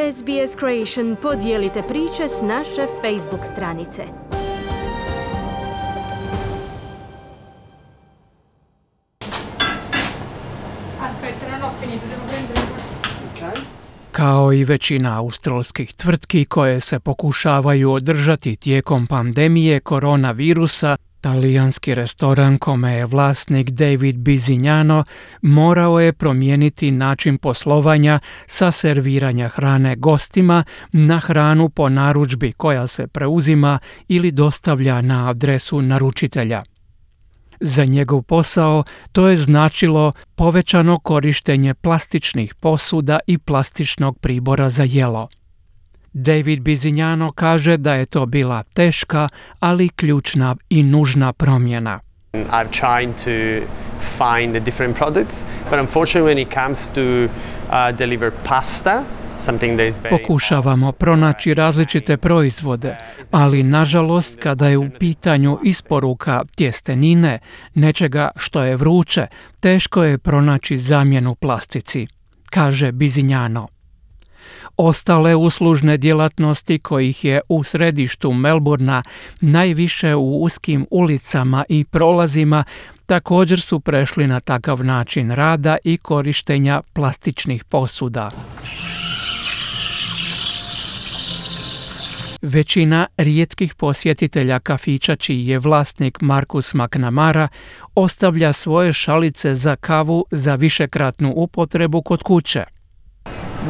SBS Creation podijelite priče s naše Facebook stranice. Kao i većina australskih tvrtki koje se pokušavaju održati tijekom pandemije koronavirusa, Talijanski restoran kome je vlasnik David Bizignano morao je promijeniti način poslovanja sa serviranja hrane gostima na hranu po narudžbi koja se preuzima ili dostavlja na adresu naručitelja. Za njegov posao to je značilo povećano korištenje plastičnih posuda i plastičnog pribora za jelo. David Bizignano kaže da je to bila teška, ali ključna i nužna promjena. I've tried to find the different products, but unfortunately when it comes to uh, deliver pasta, Pokušavamo pronaći različite proizvode, ali nažalost kada je u pitanju isporuka tjestenine, nečega što je vruće, teško je pronaći zamjenu plastici, kaže Bizinjano. Ostale uslužne djelatnosti kojih je u središtu Melburna najviše u uskim ulicama i prolazima također su prešli na takav način rada i korištenja plastičnih posuda. Većina rijetkih posjetitelja kafića čiji je vlasnik Markus McNamara ostavlja svoje šalice za kavu za višekratnu upotrebu kod kuće.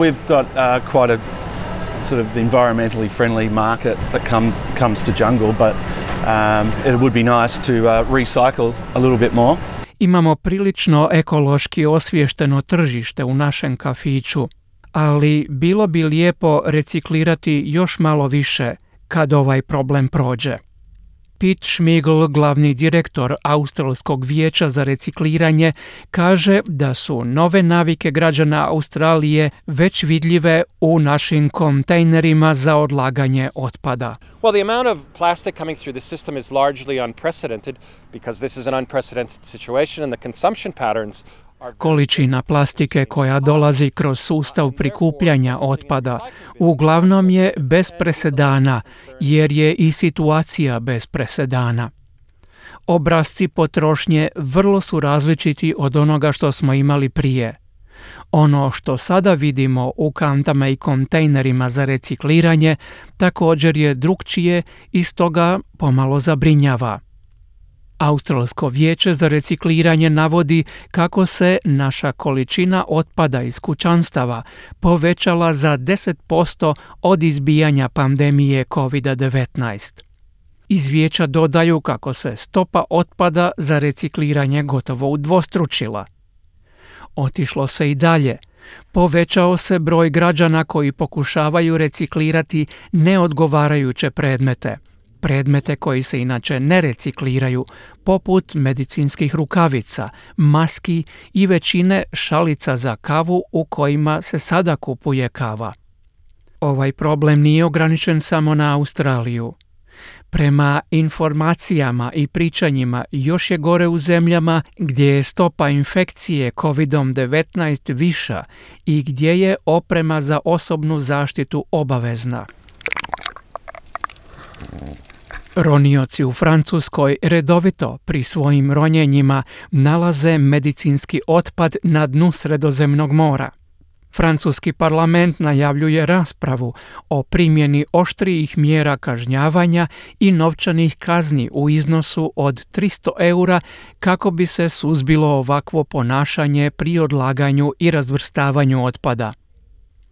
We've got uh, quite a sort of environmentally friendly market that come, comes to Jungle, but um, it would be nice to uh, recycle a little bit more. Imamo prilično ekološki osviješteno tržište u našem kafiću, ali bilo bi lijepo reciklirati još malo više kad ovaj problem prođe. Pete Schmigel, glavni direktor Australskog vijeća za recikliranje, kaže da su nove navike građana Australije već vidljive u našim kontejnerima za odlaganje otpada. Well, the amount of plastic coming through the system is largely unprecedented because this is an unprecedented situation and the consumption patterns Količina plastike koja dolazi kroz sustav prikupljanja otpada uglavnom je bez presedana jer je i situacija bez presedana. Obrazci potrošnje vrlo su različiti od onoga što smo imali prije. Ono što sada vidimo u kantama i kontejnerima za recikliranje također je drukčije i stoga pomalo zabrinjava. Australsko vijeće za recikliranje navodi kako se naša količina otpada iz kućanstava povećala za 10% od izbijanja pandemije COVID-19. Iz vijeća dodaju kako se stopa otpada za recikliranje gotovo udvostručila. Otišlo se i dalje. Povećao se broj građana koji pokušavaju reciklirati neodgovarajuće predmete – predmete koji se inače ne recikliraju, poput medicinskih rukavica, maski i većine šalica za kavu u kojima se sada kupuje kava. Ovaj problem nije ograničen samo na Australiju. Prema informacijama i pričanjima još je gore u zemljama gdje je stopa infekcije COVID-19 viša i gdje je oprema za osobnu zaštitu obavezna. Ronioci u Francuskoj redovito pri svojim ronjenjima nalaze medicinski otpad na dnu Sredozemnog mora. Francuski parlament najavljuje raspravu o primjeni oštrijih mjera kažnjavanja i novčanih kazni u iznosu od 300 eura kako bi se suzbilo ovakvo ponašanje pri odlaganju i razvrstavanju otpada.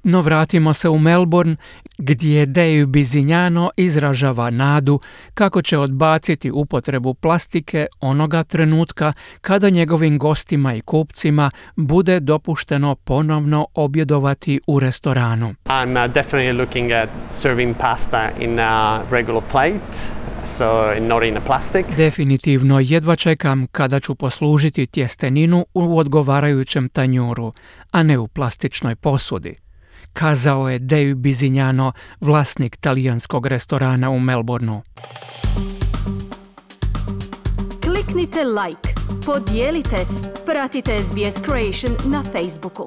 No vratimo se u Melbourne gdje Dave Bizignano izražava nadu kako će odbaciti upotrebu plastike onoga trenutka kada njegovim gostima i kupcima bude dopušteno ponovno objedovati u restoranu. I'm uh, definitely looking at serving pasta in a regular plate. So not in a plastic. Definitivno jedva čekam kada ću poslužiti tjesteninu u odgovarajućem tanjuru, a ne u plastičnoj posudi kazao je Dave Bizignano, vlasnik talijanskog restorana u Melbourneu. Kliknite like, podijelite, pratite SBS Creation na Facebooku.